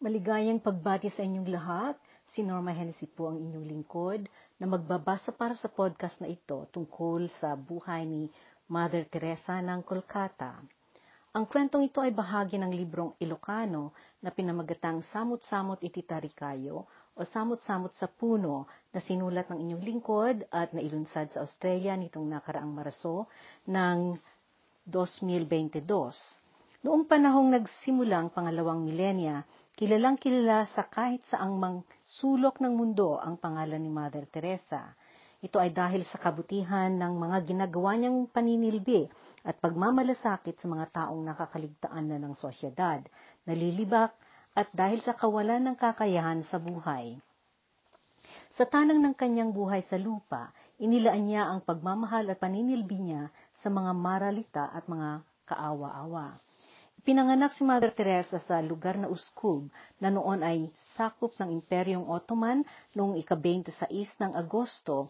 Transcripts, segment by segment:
Maligayang pagbati sa inyong lahat. Si Norma Hennessy po ang inyong lingkod na magbabasa para sa podcast na ito tungkol sa buhay ni Mother Teresa ng Kolkata. Ang kwentong ito ay bahagi ng librong Ilocano na pinamagatang Samot-Samot Ititarikayo o Samot-Samot sa Puno na sinulat ng inyong lingkod at nailunsad sa Australia nitong nakaraang Marso ng 2022. Noong panahong nagsimulang pangalawang milenya, kilalang kilala sa kahit saang mang sulok ng mundo ang pangalan ni Mother Teresa. Ito ay dahil sa kabutihan ng mga ginagawa niyang paninilbi at pagmamalasakit sa mga taong nakakaligtaan na ng sosyedad, nalilibak at dahil sa kawalan ng kakayahan sa buhay. Sa tanang ng kanyang buhay sa lupa, inilaan niya ang pagmamahal at paninilbi niya sa mga maralita at mga kaawa-awa. Pinanganak si Mother Teresa sa lugar na Uskub na noon ay sakop ng Imperyong Ottoman noong ika-26 ng Agosto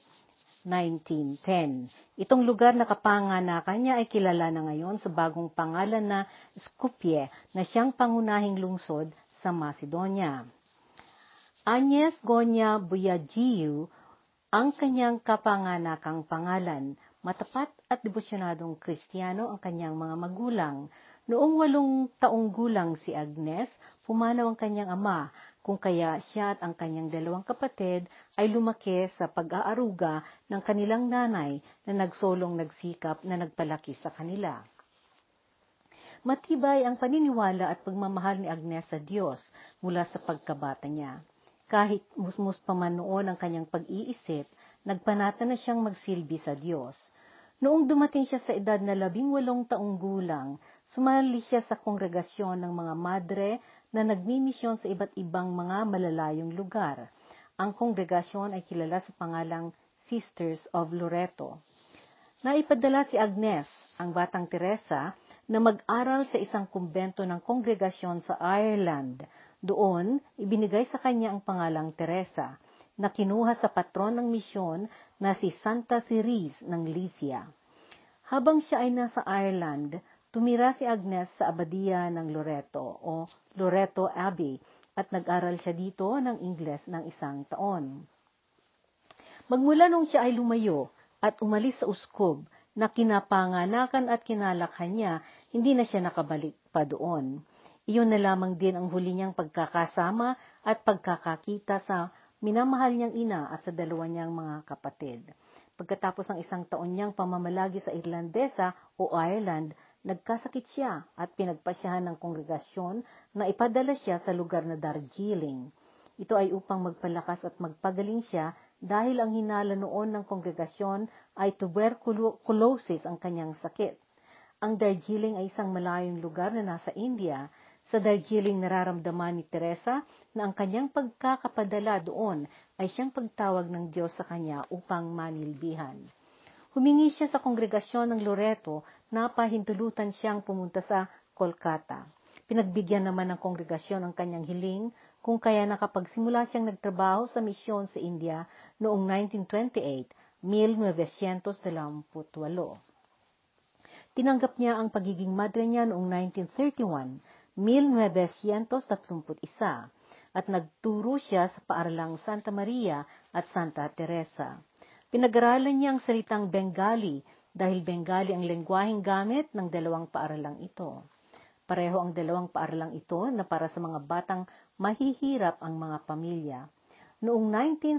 1910. Itong lugar na kapanganakan niya ay kilala na ngayon sa bagong pangalan na Skopje na siyang pangunahing lungsod sa Macedonia. Agnes Gonya Buyagiu ang kanyang kapanganakang pangalan. Matapat at debosyonadong Kristiyano ang kanyang mga magulang. Noong walong taong gulang si Agnes, pumanaw ang kanyang ama, kung kaya siya at ang kanyang dalawang kapatid ay lumaki sa pag-aaruga ng kanilang nanay na nagsolong nagsikap na nagpalaki sa kanila. Matibay ang paniniwala at pagmamahal ni Agnes sa Diyos mula sa pagkabata niya. Kahit musmus pa man noon ang kanyang pag-iisip, nagpanata na siyang magsilbi sa Diyos. Noong dumating siya sa edad na labing walong taong gulang, Sumali siya sa kongregasyon ng mga madre na nagmimisyon sa iba't ibang mga malalayong lugar. Ang kongregasyon ay kilala sa pangalang Sisters of Loreto. Naipadala si Agnes, ang batang Teresa, na mag-aral sa isang kumbento ng kongregasyon sa Ireland. Doon, ibinigay sa kanya ang pangalang Teresa, na kinuha sa patron ng misyon na si Santa Therese ng Lycia. Habang siya ay nasa Ireland, Tumira si Agnes sa abadiya ng Loreto o Loreto Abbey at nag-aral siya dito ng Ingles ng isang taon. Magmula nung siya ay lumayo at umalis sa Uskob na kinapanganakan at kinalakhan niya, hindi na siya nakabalik pa doon. Iyon na lamang din ang huli niyang pagkakasama at pagkakakita sa minamahal niyang ina at sa dalawa niyang mga kapatid. Pagkatapos ng isang taon niyang pamamalagi sa Irlandesa o Ireland, nagkasakit siya at pinagpasyahan ng kongregasyon na ipadala siya sa lugar na Darjeeling. Ito ay upang magpalakas at magpagaling siya dahil ang hinala noon ng kongregasyon ay tuberculosis ang kanyang sakit. Ang Darjeeling ay isang malayong lugar na nasa India. Sa Darjeeling nararamdaman ni Teresa na ang kanyang pagkakapadala doon ay siyang pagtawag ng Diyos sa kanya upang manilbihan. Humingi siya sa kongregasyon ng Loreto na pahintulutan siyang pumunta sa Kolkata. Pinagbigyan naman ng kongregasyon ang kanyang hiling kung kaya nakapagsimula siyang nagtrabaho sa misyon sa India noong 1928, 1928. Tinanggap niya ang pagiging madre niya noong 1931, 1931, at nagturo siya sa paaralang Santa Maria at Santa Teresa. Pinag-aralan niya ang salitang Bengali dahil Bengali ang lengguaheng gamit ng dalawang paaralang ito. Pareho ang dalawang paaralang ito na para sa mga batang mahihirap ang mga pamilya. Noong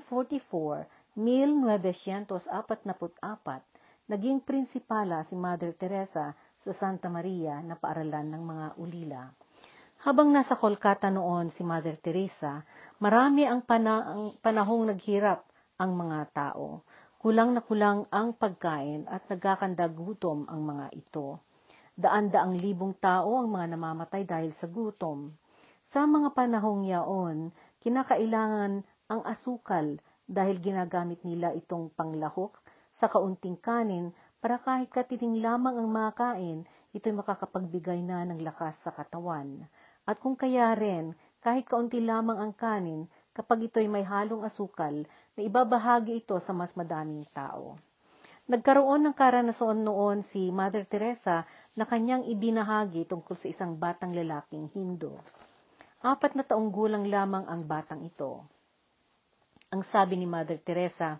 1944, 1944, naging prinsipala si Mother Teresa sa Santa Maria na paaralan ng mga ulila. Habang nasa Kolkata noon si Mother Teresa, marami ang, pana- ang panahong naghirap ang mga tao. Kulang na kulang ang pagkain at nagkakanda gutom ang mga ito. Daan-daang libong tao ang mga namamatay dahil sa gutom. Sa mga panahong yaon, kinakailangan ang asukal dahil ginagamit nila itong panglahok sa kaunting kanin para kahit katiting lamang ang makain, ito'y makakapagbigay na ng lakas sa katawan. At kung kaya rin, kahit kaunti lamang ang kanin, kapag ito'y may halong asukal, na ibabahagi ito sa mas madaming tao. Nagkaroon ng karanasan noon si Mother Teresa na kanyang ibinahagi tungkol sa isang batang lalaking Hindo. Apat na taong gulang lamang ang batang ito. Ang sabi ni Mother Teresa,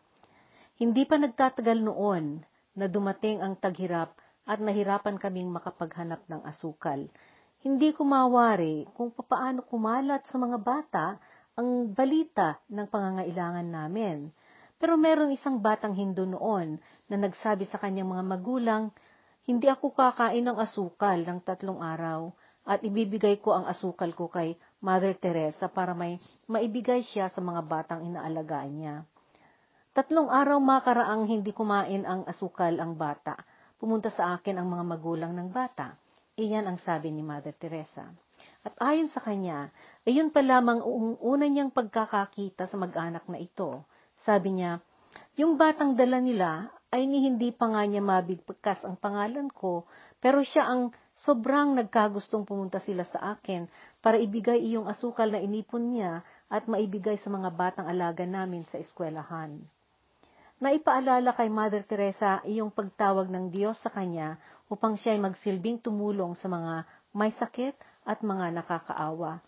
hindi pa nagtatagal noon na dumating ang taghirap at nahirapan kaming makapaghanap ng asukal. Hindi ko mawari kung papaano kumalat sa mga bata ang balita ng pangangailangan namin. Pero merong isang batang Hindu noon na nagsabi sa kanyang mga magulang, hindi ako kakain ng asukal ng tatlong araw at ibibigay ko ang asukal ko kay Mother Teresa para may maibigay siya sa mga batang inaalagaan niya. Tatlong araw makaraang hindi kumain ang asukal ang bata. Pumunta sa akin ang mga magulang ng bata. Iyan ang sabi ni Mother Teresa. At ayon sa kanya, ayun pa lamang una niyang pagkakakita sa mag-anak na ito. Sabi niya, yung batang dala nila ay ni hindi pa nga niya mabigkas ang pangalan ko, pero siya ang sobrang nagkagustong pumunta sila sa akin para ibigay iyong asukal na inipon niya at maibigay sa mga batang alaga namin sa eskwelahan na ipaalala kay Mother Teresa iyong pagtawag ng Diyos sa kanya upang siya ay magsilbing tumulong sa mga may sakit at mga nakakaawa.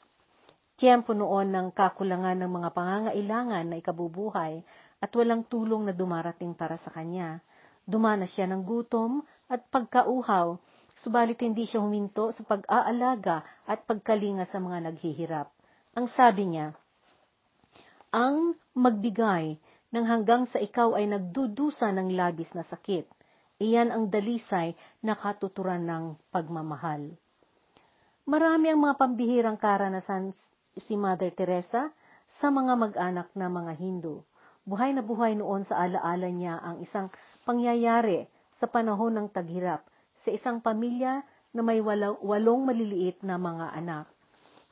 Tiyempo noon ng kakulangan ng mga pangangailangan na ikabubuhay at walang tulong na dumarating para sa kanya. Dumanas siya ng gutom at pagkauhaw, subalit hindi siya huminto sa pag-aalaga at pagkalinga sa mga naghihirap. Ang sabi niya, ang magbigay nang hanggang sa ikaw ay nagdudusa ng labis na sakit. Iyan ang dalisay na katuturan ng pagmamahal. Marami ang mga pambihirang karanasan si Mother Teresa sa mga mag-anak na mga Hindu. Buhay na buhay noon sa alaala niya ang isang pangyayari sa panahon ng taghirap sa isang pamilya na may walong maliliit na mga anak.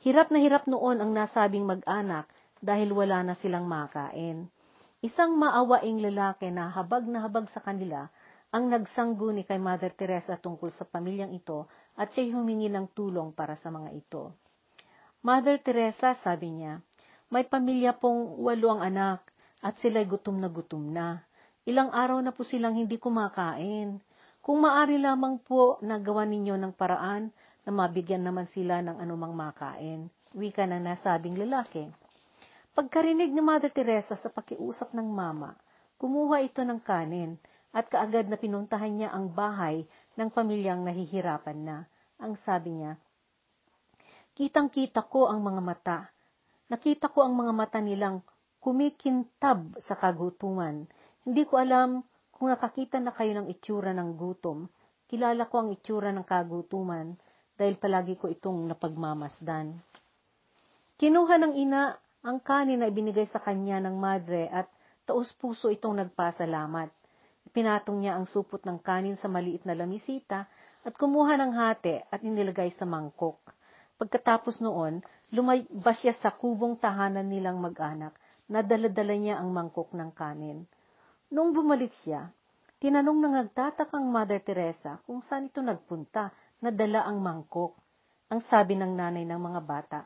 Hirap na hirap noon ang nasabing mag-anak dahil wala na silang makain. Isang maawaing lalaki na habag na habag sa kanila ang nagsangguni kay Mother Teresa tungkol sa pamilyang ito at siya humingi ng tulong para sa mga ito. Mother Teresa, sabi niya, may pamilya pong walo ang anak at sila'y gutom na gutom na. Ilang araw na po silang hindi kumakain. Kung maari lamang po nagawa ninyo ng paraan na mabigyan naman sila ng anumang makain. Wika na nasabing lalaki. Pagkarinig ni Mother Teresa sa pakiusap ng mama, kumuha ito ng kanin at kaagad na pinuntahan niya ang bahay ng pamilyang nahihirapan na. Ang sabi niya, Kitang-kita ko ang mga mata. Nakita ko ang mga mata nilang kumikintab sa kagutuman. Hindi ko alam kung nakakita na kayo ng itsura ng gutom. Kilala ko ang itsura ng kagutuman dahil palagi ko itong napagmamasdan. Kinuha ng ina ang kanin na ibinigay sa kanya ng madre at taus-puso itong nagpasalamat. Pinatong niya ang supot ng kanin sa maliit na lamisita at kumuha ng hati at inilagay sa mangkok. Pagkatapos noon, lumabas siya sa kubong tahanan nilang mag-anak na daladala niya ang mangkok ng kanin. Nung bumalik siya, tinanong ng nagtatakang Mother Teresa kung saan ito nagpunta na dala ang mangkok. Ang sabi ng nanay ng mga bata,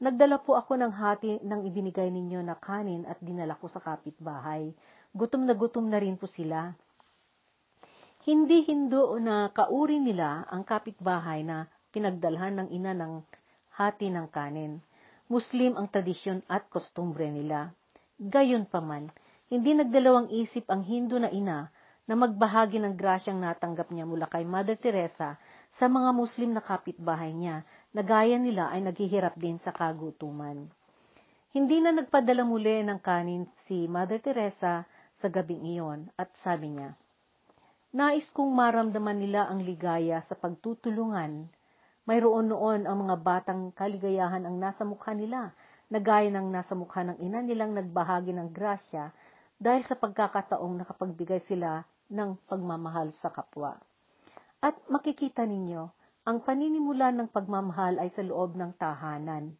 Nagdala po ako ng hati ng ibinigay ninyo na kanin at dinala ko sa kapitbahay. Gutom na gutom na rin po sila. Hindi hindo na kauri nila ang kapitbahay na pinagdalhan ng ina ng hati ng kanin. Muslim ang tradisyon at kostumbre nila. Gayon pa man, hindi nagdalawang isip ang Hindu na ina na magbahagi ng grasyang natanggap niya mula kay Mother Teresa sa mga Muslim na kapitbahay niya na gaya nila ay naghihirap din sa kagutuman. Hindi na nagpadala muli ng kanin si Mother Teresa sa gabing iyon at sabi niya, Nais kong maramdaman nila ang ligaya sa pagtutulungan. Mayroon noon ang mga batang kaligayahan ang nasa mukha nila, na gaya ng nasa mukha ng ina nilang nagbahagi ng grasya dahil sa pagkakataong nakapagbigay sila ng pagmamahal sa kapwa. At makikita ninyo, ang paninimula ng pagmamahal ay sa loob ng tahanan.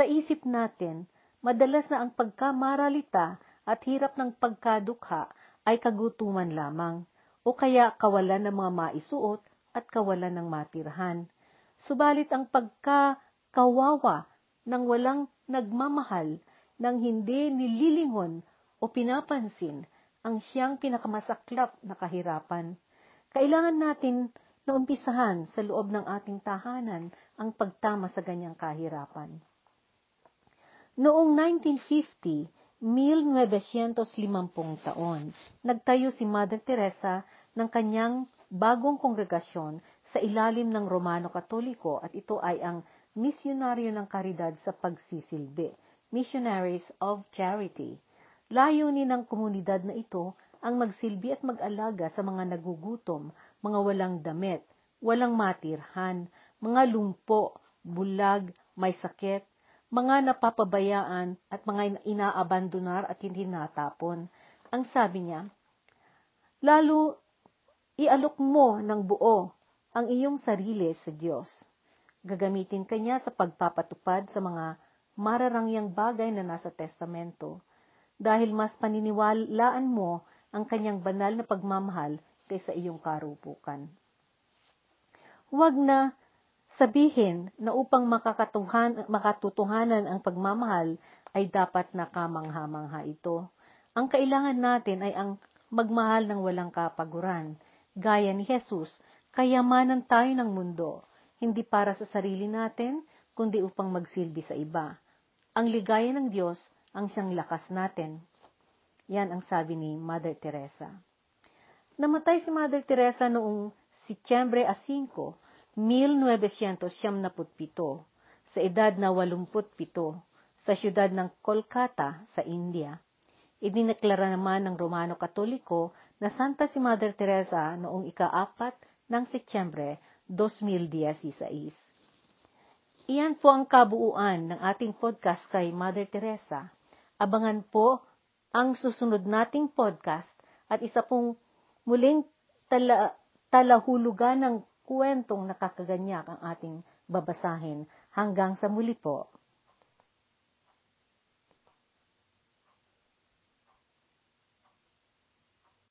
Sa isip natin, madalas na ang pagkamaralita at hirap ng pagkadukha ay kagutuman lamang, o kaya kawalan ng mga maisuot at kawalan ng matirhan. Subalit ang pagkakawawa ng walang nagmamahal, ng hindi nililingon o pinapansin, ang siyang pinakamasaklap na kahirapan. Kailangan natin na umpisahan sa loob ng ating tahanan ang pagtama sa ganyang kahirapan. Noong 1950, 1950 taon, nagtayo si Mother Teresa ng kanyang bagong kongregasyon sa ilalim ng Romano Katoliko at ito ay ang misyonaryo ng karidad sa pagsisilbi, Missionaries of Charity. Layunin ng komunidad na ito ang magsilbi at mag-alaga sa mga nagugutom, mga walang damit, walang matirhan, mga lumpo, bulag, may sakit, mga napapabayaan at mga inaabandonar at hindi natapon. Ang sabi niya, lalo ialok mo ng buo ang iyong sarili sa Diyos. Gagamitin kanya sa pagpapatupad sa mga mararangyang bagay na nasa testamento dahil mas paniniwalaan mo ang kanyang banal na pagmamahal kaysa iyong karupukan. Huwag na sabihin na upang makakatuhan, makatutuhanan ang pagmamahal ay dapat na kamangha-mangha ito. Ang kailangan natin ay ang magmahal ng walang kapaguran, gaya ni Jesus, kayamanan tayo ng mundo, hindi para sa sarili natin, kundi upang magsilbi sa iba. Ang ligaya ng Diyos ang siyang lakas natin. Yan ang sabi ni Mother Teresa. Namatay si Mother Teresa noong Setyembre 5, 1977 sa edad na 87 sa siyudad ng Kolkata sa India. Idineklara naman ng Romano Katoliko na santa si Mother Teresa noong ika-apat ng Setyembre 2016. Iyan po ang kabuuan ng ating podcast kay Mother Teresa. Abangan po ang susunod nating podcast at isa pong muling tala, talahulugan ng kwentong nakakaganyak ang ating babasahin. Hanggang sa muli po.